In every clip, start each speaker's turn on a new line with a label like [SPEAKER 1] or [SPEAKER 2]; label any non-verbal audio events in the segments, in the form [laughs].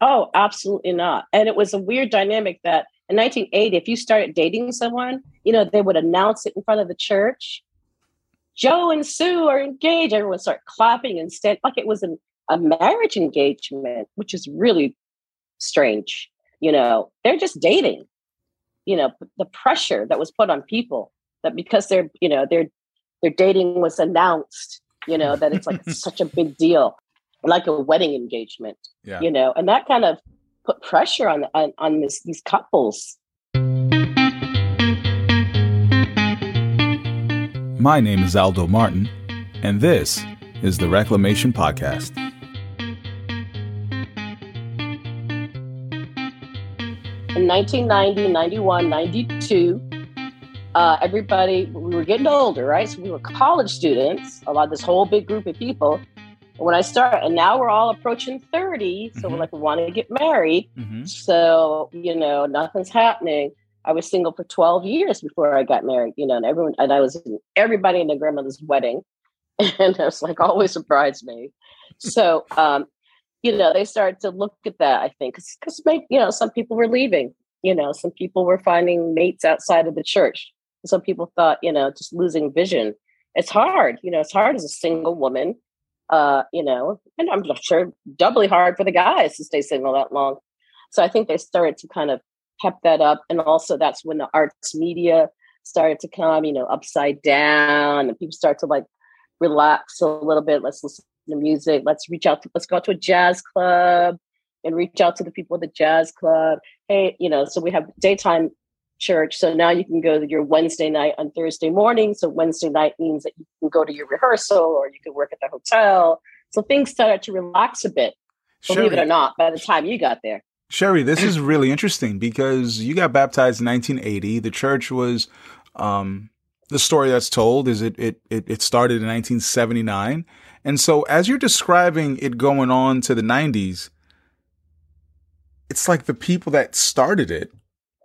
[SPEAKER 1] Oh, absolutely not. And it was a weird dynamic that in 1980, if you started dating someone, you know, they would announce it in front of the church. Joe and Sue are engaged. Everyone would start clapping instead, like it was an, a marriage engagement, which is really strange. You know, they're just dating. You know, the pressure that was put on people that because they're, you know, their their dating was announced, you know, that it's like [laughs] such a big deal, like a wedding engagement.
[SPEAKER 2] Yeah.
[SPEAKER 1] You know, and that kind of put pressure on on, on this, these couples.
[SPEAKER 2] My name is Aldo Martin, and this is the Reclamation Podcast.
[SPEAKER 1] In 1990, 91, 92, uh, everybody, we were getting older, right? So we were college students, a lot of this whole big group of people. When I started, and now we're all approaching 30, so
[SPEAKER 2] Mhm.
[SPEAKER 1] we're like, we want to get married.
[SPEAKER 2] Mm-hmm.
[SPEAKER 1] So, you know, nothing's happening. I was single for 12 years before I got married, you know, and everyone, and I was in everybody in the grandmother's wedding. [laughs] And I was like always a bridesmaid. So, um, you know, they started to look at that, I think, because, you know, some people were leaving, you know, some people were finding mates outside of the church. Some people thought, you know, just losing vision. It's hard, you know, it's hard as a single woman, uh, you know, and I'm sure doubly hard for the guys to stay single that long. So I think they started to kind of pep that up. And also that's when the arts media started to come, you know, upside down and people start to like relax a little bit. Let's listen to music. Let's reach out to, let's go out to a jazz club and reach out to the people at the jazz club. Hey, you know, so we have daytime church. So now you can go to your Wednesday night on Thursday morning. So Wednesday night means that you can go to your rehearsal or you can work at the hotel. So things started to relax a bit, believe it or not, by the time you got there.
[SPEAKER 2] Sherri, this is really interesting because you got baptized in 1980. The church was, um, the story that's told is it, it, it, it started in 1979. And so as you're describing it going on to the 90s, it's like the people that started it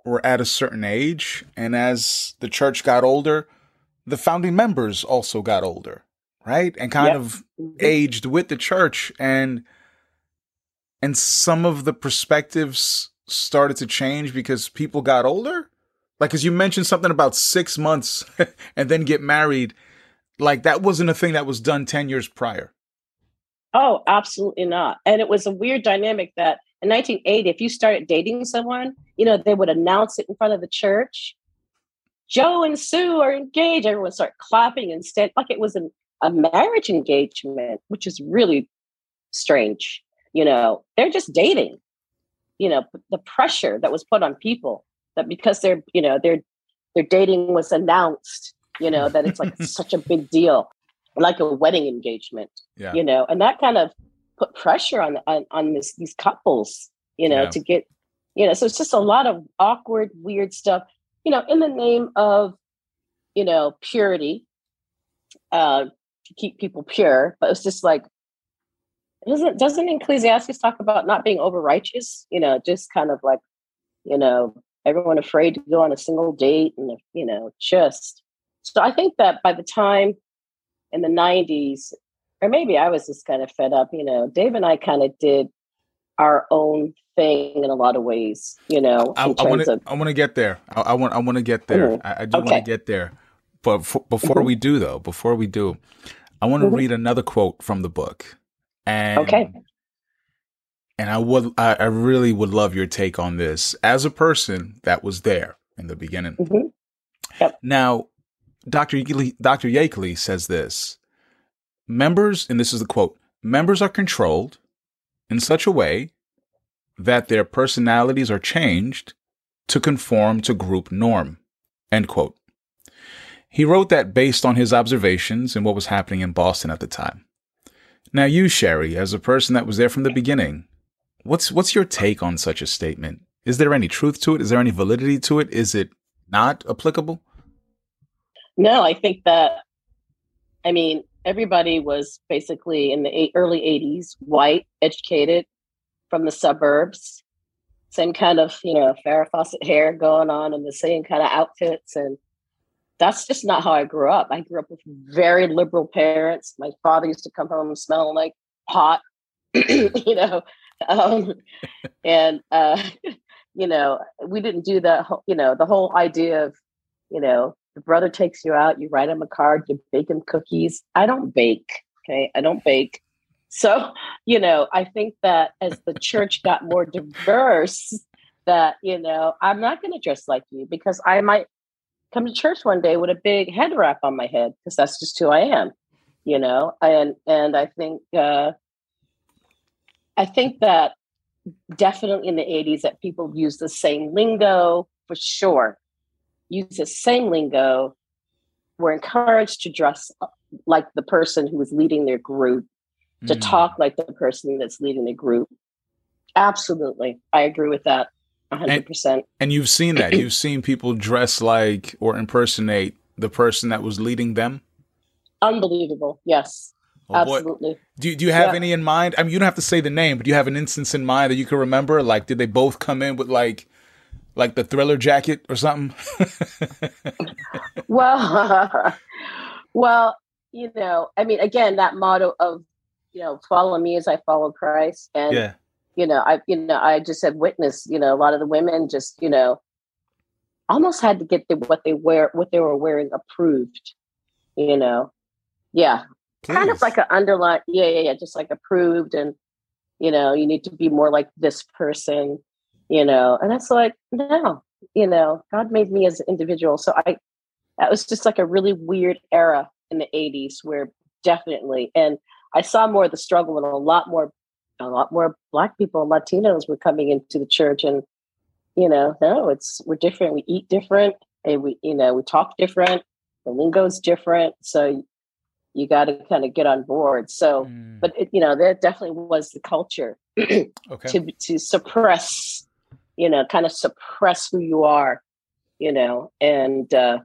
[SPEAKER 2] were at a certain age. And as the church got older, the founding members also got older, right? And kind
[SPEAKER 1] Yep.
[SPEAKER 2] of aged with the church. And, and some of the perspectives started to change because people got older. Like, as you mentioned something about six months [laughs] and then get married, like that wasn't a thing that was done 10 years prior.
[SPEAKER 1] Oh, absolutely not. And it was a weird dynamic that in 1980, if you started dating someone, you know, they would announce it in front of the church. Joe and Sue are engaged. Everyone would start clapping instead, like it was an, a marriage engagement, which is really strange. You know, they're just dating. You know, the pressure that was put on people that because they're, you know, their their dating was announced, you know, that it's like [laughs] such a big deal, like a wedding engagement
[SPEAKER 2] Yeah.
[SPEAKER 1] you know, and that kind of put pressure on on, on this, these couples, you know,
[SPEAKER 2] Yeah.
[SPEAKER 1] to get, you know, so it's just a lot of awkward, weird stuff, you know, in the name of, you know, purity, uh, to keep people pure, but it's just like, doesn't doesn't Ecclesiastes talk about not being over righteous? You know, just kind of like, you know, everyone afraid to go on a single date, and you know, just so I think that by the time in the '90s, or maybe I was just kind of fed up. You know, Dave and I kind of did our own thing in a lot of ways. You know,
[SPEAKER 2] I
[SPEAKER 1] in
[SPEAKER 2] want to.
[SPEAKER 1] of
[SPEAKER 2] I want to get there. I, I want. I want to get there.
[SPEAKER 1] Mhm.
[SPEAKER 2] I, I do want to get there. But f- before
[SPEAKER 1] Mhm.
[SPEAKER 2] we do, though, before we do, I want to
[SPEAKER 1] Mhm.
[SPEAKER 2] read another quote from the book. And
[SPEAKER 1] Okay.
[SPEAKER 2] And I would. I, I really would love your take on this as a person that was there in the beginning.
[SPEAKER 1] Mhm. Yep.
[SPEAKER 2] Now, Dr. Dr. Yeakley says this members, and this is the quote members are controlled in such a way that their personalities are changed to conform to group norm. End quote. He wrote that based on his observations and what was happening in Boston at the time. Now, you, Sherri, as a person that was there from the beginning, what's what's your take on such a statement? Is there any truth to it? Is there any validity to it? Is it not applicable?
[SPEAKER 1] No, I think that, I mean, everybody was basically in the early 80s, white, educated from the suburbs, same kind of, you know, Farrah Fawcett hair going on and the same kind of outfits. And that's just not how I grew up. I grew up with very liberal parents. My father used to come home smelling like pot, [clears throat] you know, um, and uh, [laughs] you know, we didn't do the you know the whole idea of you know the brother takes you out, you write him a card, you bake him cookies. I don't bake. Okay, I don't bake. So, you know, I think that as the church got more diverse, that, you know, I'm not going to dress like you because I might come to church one day with a big head wrap on my head because that's just who I am, you know? And, and I think, uh, I think that definitely in the 80s that people use the same lingo for sure, use the same lingo, were encouraged to dress like the person who was leading their group to mm. talk like the person that's leading the group. Absolutely. I agree with that 100%.
[SPEAKER 2] And, and you've seen that. you've [clears throat] seen people dress like or impersonate the person that was leading them?
[SPEAKER 1] Unbelievable. Yes. Oh, Absolutely.
[SPEAKER 2] Do, do you have yeah. any in mind? I mean, you don't have to say the name, but do you have an instance in mind that you can remember? Like, did they both come in with like, like the thriller jacket or something? [laughs]
[SPEAKER 1] well, [laughs] well, you know, I mean, again, that motto of you know, follow me as I follow Christ. And, yeah. you know, I, you know, I just have witnessed, you know, a lot of the women just, you know, almost had to get the, what they wear, what they were wearing approved, you know? Yeah. Please. Kind of like an underline. Yeah. Yeah. Yeah. Just like approved. And, you know, you need to be more like this person, you know? And it's like, no, you know, God made me as an individual. So I, that was just like a really weird era in the 80s where definitely, and I saw more of the struggle and a lot more a lot more black people and Latinos were coming into the church and you know, no, it's we're different. We eat different and we, you know, we talk different. The lingo's different. So you got to kind of get on board. So, mm. but it, you know, that definitely was the culture [clears throat] okay. to to suppress, you know, kind of suppress who you are, you know, and uh,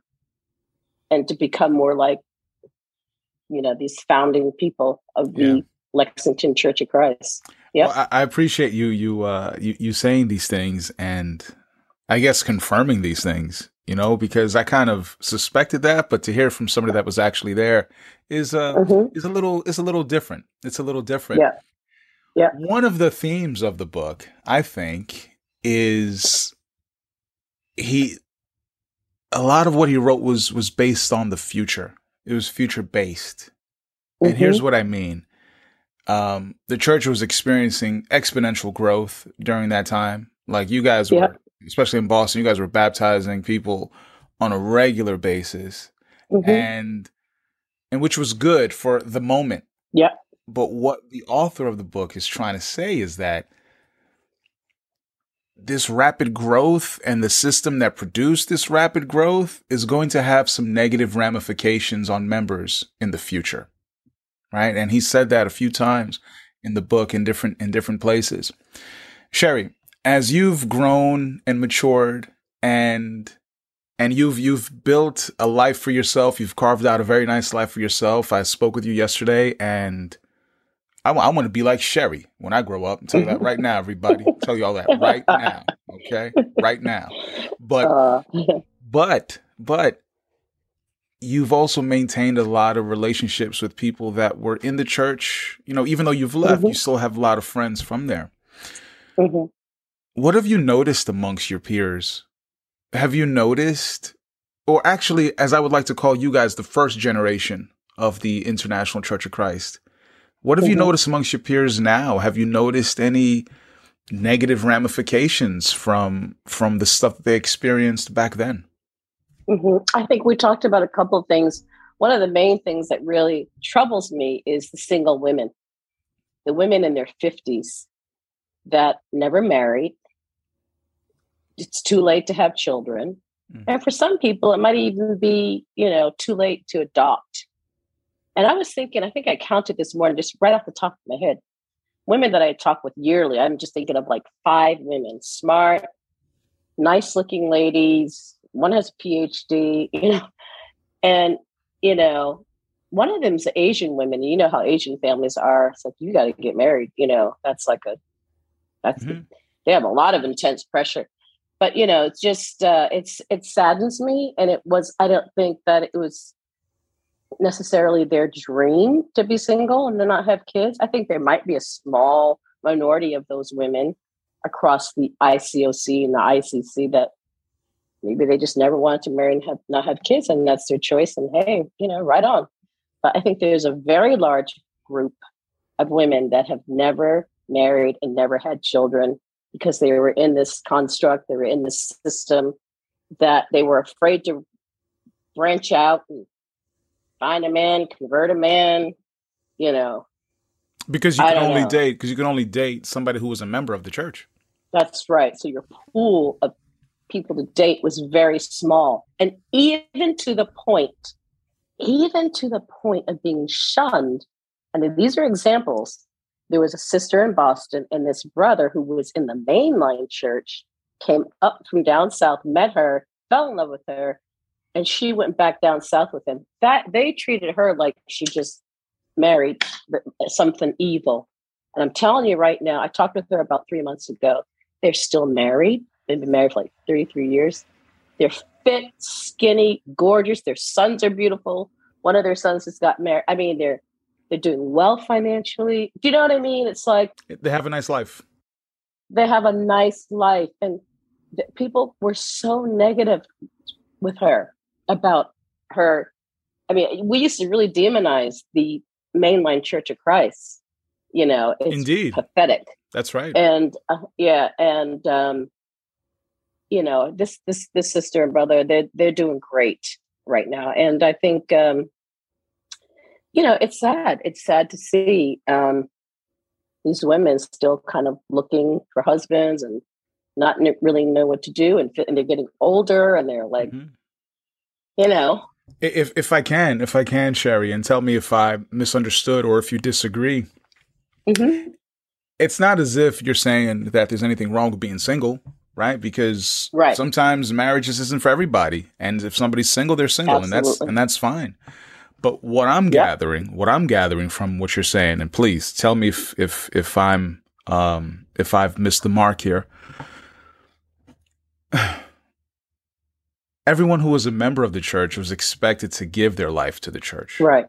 [SPEAKER 1] and to become more like you know these founding people of the yeah. Lexington Church of Christ. Yeah,
[SPEAKER 2] well, I, I, appreciate you you uh you, you saying these things and I guess confirming these things. You know, because I kind of suspected that, but to hear from somebody that was actually there is uh mm-hmm. is a little is a little different. It's a little different.
[SPEAKER 1] Yeah. Yeah.
[SPEAKER 2] One of the themes of the book, I think, is he a lot of what he wrote was was based on the future it was future based. Mm-hmm. And here's what I mean. Um, the church was experiencing exponential growth during that time. Like you guys were, especially in Boston, you guys were baptizing people on a regular basis. Mm-hmm. And and which was good for the moment.
[SPEAKER 1] Yeah.
[SPEAKER 2] But what the author of the book is trying to say is that this rapid growth and the system that produced this rapid growth is going to have some negative ramifications on members in the future. Right. And he said that a few times in the book in different, in different places. Sherri, as you've grown and matured and and you've you've built a life for yourself. You've carved out a very nice life for yourself. I spoke with you yesterday, and I, I want to be like Sherri when I grow up. tell you that right now, everybody. [laughs] Tell you all that right now. Okay, right now. But uh. but but you've also maintained a lot of relationships with people that were in the church. You know, even though you've left, mm-hmm. you still have a lot of friends from there. Mm-hmm. What have you noticed amongst your peers? Have you noticed, or actually, as I would like to call you guys, the first generation of the International Church of Christ? What have mm-hmm. you noticed amongst your peers now? Have you noticed any negative ramifications from from the stuff that they experienced back then?
[SPEAKER 1] Mm-hmm. I think we talked about a couple of things. One of the main things that really troubles me is the single women, the women in their fifties that never married. It's too late to have children. Mm-hmm. And for some people, it might even be, you know, too late to adopt. And I was thinking, I think I counted this morning just right off the top of my head. Women that I talk with yearly, I'm just thinking of like five women, smart, nice looking ladies. One has a PhD, you know, and you know, one of them's Asian women. You know how Asian families are. It's like you got to get married. You know, that's like a that's mm-hmm. they have a lot of intense pressure. But you know, it's just uh, it's it saddens me, and it was. I don't think that it was necessarily their dream to be single and to not have kids. I think there might be a small minority of those women across the ICOC and the ICC that maybe they just never wanted to marry and have not have kids, and that's their choice. And hey, you know, right on. But I think there's a very large group of women that have never married and never had children because they were in this construct, they were in this system that they were afraid to branch out and find a man, convert a man, you know.
[SPEAKER 2] Because you can only know. date because you can only date somebody who was a member of the church.
[SPEAKER 1] That's right. So your pool of people to date was very small. And even to the point, even to the point of being shunned. And these are examples. There was a sister in Boston, and this brother who was in the mainline church came up from down south, met her, fell in love with her, and she went back down south with him. That they treated her like she just married something evil. And I'm telling you right now, I talked with her about three months ago. They're still married. They've been married for like 33 years. They're fit, skinny, gorgeous. Their sons are beautiful. One of their sons has got married. I mean, they're they're doing well financially. Do you know what I mean? It's like
[SPEAKER 2] they have a nice life.
[SPEAKER 1] They have a nice life, and people were so negative with her about her. I mean, we used to really demonize the mainline Church of Christ. You know, it's
[SPEAKER 2] indeed
[SPEAKER 1] pathetic.
[SPEAKER 2] That's right.
[SPEAKER 1] And uh, yeah, and um, you know, this this this sister and brother, they're they're doing great right now, and I think um, you know, it's sad. It's sad to see um, these women still kind of looking for husbands and not really know what to do, and, and they're getting older, and they're like, mm-hmm. You know,
[SPEAKER 2] if if I can, if I can, Sherri, and tell me if I misunderstood or if you disagree. Mm-hmm. It's not as if you're saying that there's anything wrong with being single, right? Because
[SPEAKER 1] right.
[SPEAKER 2] sometimes marriage isn't for everybody, and if somebody's single, they're single, Absolutely. and that's and that's fine. But what I'm yep. gathering, what I'm gathering from what you're saying, and please tell me if if if I'm um if I've missed the mark here. [sighs] everyone who was a member of the church was expected to give their life to the church.
[SPEAKER 1] Right.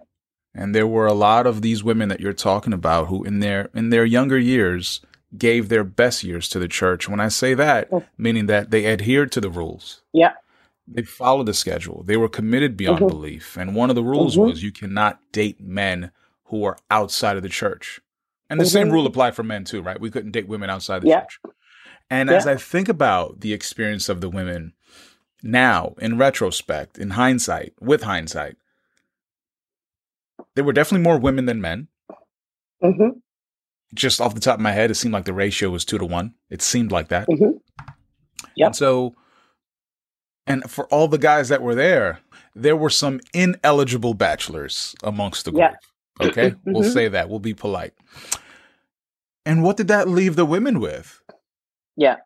[SPEAKER 2] And there were a lot of these women that you're talking about who in their in their younger years gave their best years to the church. When I say that, meaning that they adhered to the rules.
[SPEAKER 1] Yeah.
[SPEAKER 2] They followed the schedule. They were committed beyond mm-hmm. belief. And one of the rules mm-hmm. was you cannot date men who are outside of the church. And the mm-hmm. same rule applied for men too, right? We couldn't date women outside the yeah. church. And yeah. as I think about the experience of the women now, in retrospect, in hindsight, with hindsight, there were definitely more women than men. Mm-hmm. Just off the top of my head, it seemed like the ratio was two to one. It seemed like that. Mm-hmm.
[SPEAKER 1] Yeah.
[SPEAKER 2] So, and for all the guys that were there, there were some ineligible bachelors amongst the group. Yeah. Okay. [clears throat] Mm-hmm. We'll say that. We'll be polite. And what did that leave the women with?
[SPEAKER 1] Yeah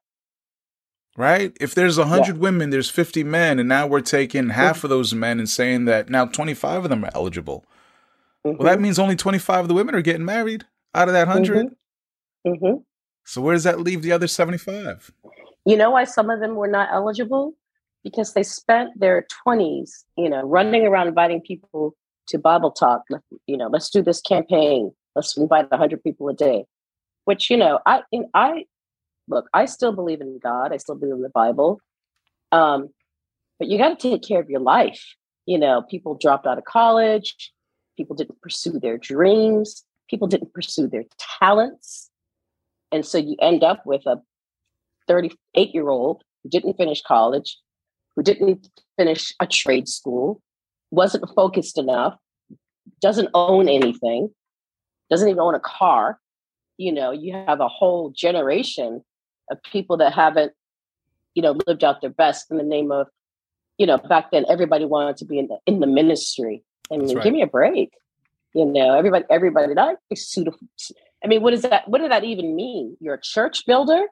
[SPEAKER 2] right? If there's 100 yeah. women, there's 50 men, and now we're taking half mm-hmm. of those men and saying that now 25 of them are eligible. Mm-hmm. Well, that mm-hmm. means only 25 of the women are getting married out of that 100. Mm-hmm. mm-hmm. So where does that leave the other 75?
[SPEAKER 1] You know why some of them were not eligible? Because they spent their 20s, you know, running around inviting people to Bible talk. You know, let's do this campaign. Let's invite 100 people a day. Which you know, I I look, I still believe in God. I still believe in the Bible. Um, but you got to take care of your life. You know, people dropped out of college. People didn't pursue their dreams. People didn't pursue their talents. And so you end up with a 38 year old who didn't finish college, who didn't finish a trade school, wasn't focused enough, doesn't own anything, doesn't even own a car. You know, you have a whole generation of people that haven't, you know, lived out their best in the name of, you know, back then everybody wanted to be in the in the ministry. I mean, right. give me a break. You know, everybody, everybody not suitable. I mean, what is that? What does that even mean? You're a church builder?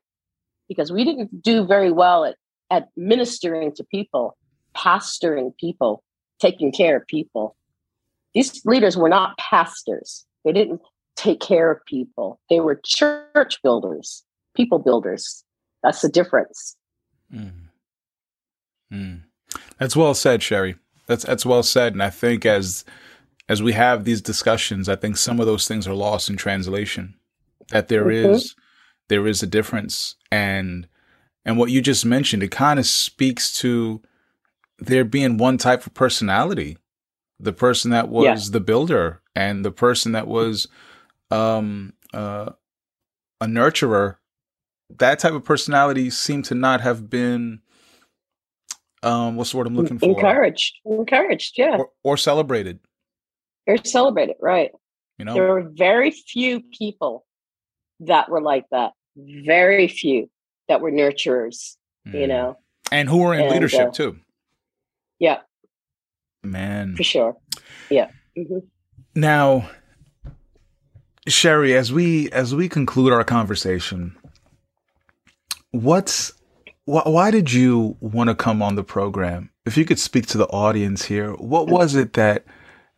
[SPEAKER 1] Because we didn't do very well at, at ministering to people, pastoring people, taking care of people. These leaders were not pastors. They didn't take care of people. They were church builders people builders. That's the difference. Mm.
[SPEAKER 2] Mm. That's well said, Sherri. That's that's well said. And I think as as we have these discussions, I think some of those things are lost in translation. that there mm-hmm. is there is a difference and and what you just mentioned it kind of speaks to there being one type of personality the person that was yeah. the builder and the person that was um uh a nurturer that type of personality seemed to not have been um what's the word i'm looking for?
[SPEAKER 1] Encouraged encouraged yeah.
[SPEAKER 2] Or, or celebrated.
[SPEAKER 1] Or celebrated right. You know? There were very few people that were like that. Very few that were nurturers mm. you know?
[SPEAKER 2] And who were in and, leadership uh, too.
[SPEAKER 1] yeah.
[SPEAKER 2] Man.
[SPEAKER 1] For sure. Yeah. Mm-hmm.
[SPEAKER 2] now sherri as we as we conclude our conversation what's wh- why did you want to come on the program? If you could speak to the audience here, what was it that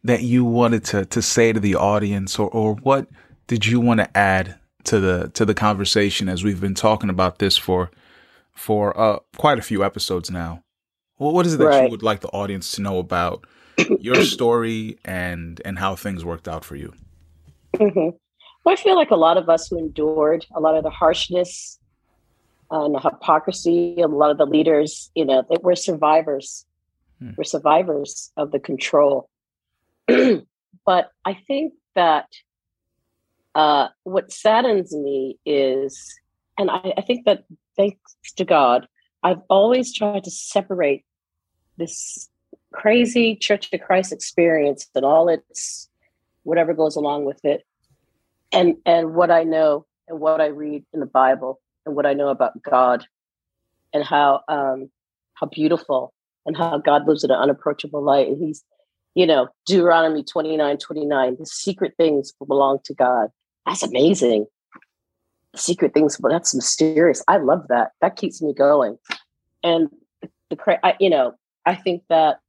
[SPEAKER 2] that you wanted to to say to the audience, or or what did you want to add to the to the conversation as we've been talking about this for for uh, quite a few episodes now? Well, what is it that right. you would like the audience to know about [clears throat] your story and and how things worked out for you?
[SPEAKER 1] Mm-hmm. Well, I feel like a lot of us who endured a lot of the harshness and the hypocrisy of a lot of the leaders, you know, that we're survivors. Hmm. We're survivors of the control. [clears throat] but I think that uh, what saddens me is, and I, I think that thanks to God, I've always tried to separate this crazy Church of Christ experience and all its whatever goes along with it, and and what I know and what I read in the Bible and what I know about God and how um, how beautiful and how God lives in an unapproachable light. And he's, you know, Deuteronomy 29, 29, the secret things belong to God. That's amazing. secret things, well, that's mysterious. I love that. That keeps me going. And the, I, you know, I think that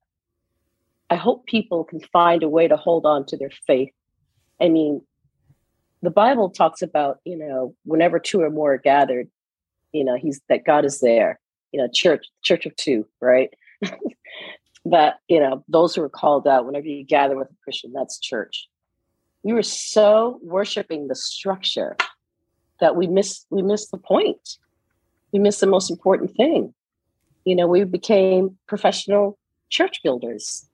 [SPEAKER 1] I hope people can find a way to hold on to their faith. I mean, the Bible talks about, you know, whenever two or more are gathered, you know, he's that God is there, you know, church, church of two, right? [laughs] that, you know, those who are called out, whenever you gather with a Christian, that's church. We were so worshiping the structure that we miss we missed the point. We missed the most important thing. You know, we became professional church builders.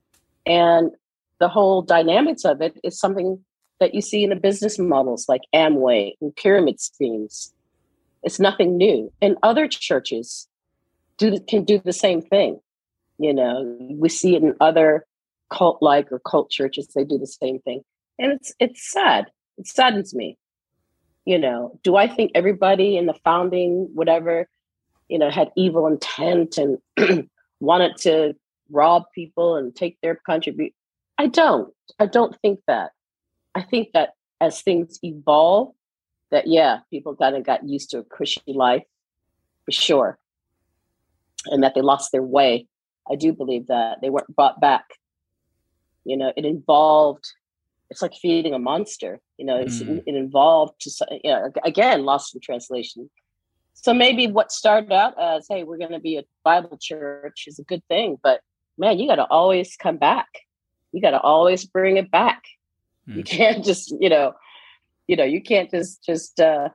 [SPEAKER 1] And the whole dynamics of it is something that you see in the business models like Amway and pyramid schemes. It's nothing new. And other churches do can do the same thing. You know, we see it in other cult like or cult churches, they do the same thing. And it's it's sad. It saddens me. You know, do I think everybody in the founding, whatever, you know, had evil intent and [clears throat] wanted to rob people and take their contribute? I don't. I don't think that. I think that as things evolve, that yeah, people kind of got used to a cushy life for sure. And that they lost their way. I do believe that they weren't brought back. You know, it involved it's like feeding a monster. You know, mm. it involved to you know again lost in translation. So maybe what started out as hey, we're going to be a Bible church is a good thing, but man, you got to always come back. You got to always bring it back. Mm. You [laughs] can't just, you know, you know, you can't just just uh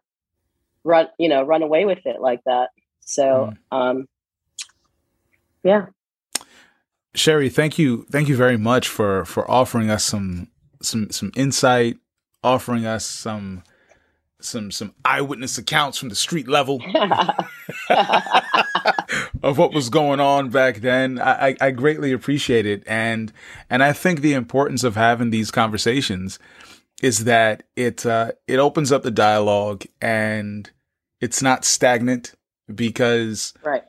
[SPEAKER 1] run, you know, run away with it like that. So, mm. um yeah.
[SPEAKER 2] Sherri, thank you thank you very much for for offering us some some some insight, offering us some some some eyewitness accounts from the street level [laughs] of what was going on back then. I, I greatly appreciate it, and and I think the importance of having these conversations is that it uh, it opens up the dialogue and it's not stagnant because
[SPEAKER 1] right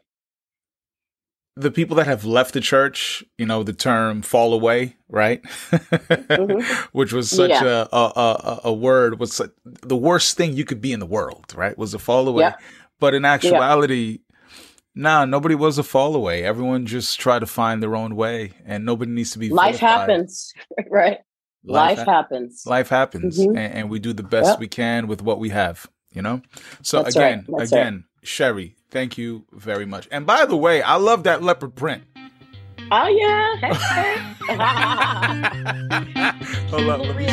[SPEAKER 2] the people that have left the church, you know, the term fall away, right? mm-hmm. [laughs] Which was such yeah. a, a, a, word was the worst thing you could be in the world, right? Was a fall away. Yeah. But in actuality, yeah. nah, nobody was a fall away. Everyone just tried to find their own way and nobody needs to be
[SPEAKER 1] Life happens, [laughs] right? Life, life ha- happens.
[SPEAKER 2] Life happens. Mm-hmm. And, and, we do the best yep. we can with what we have, you know? So That's again, again, right. Sherri, Thank you very much. And by the way, I love that leopard print.
[SPEAKER 1] Oh yeah. [laughs] Hold
[SPEAKER 2] on, let me.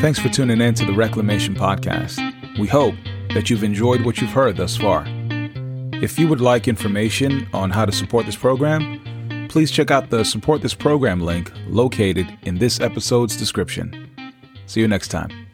[SPEAKER 2] Thanks for tuning in to the Reclamation Podcast. We hope that you've enjoyed what you've heard thus far. If you would like information on how to support this program, please check out the Support This Program link located in this episode's description. See you next time.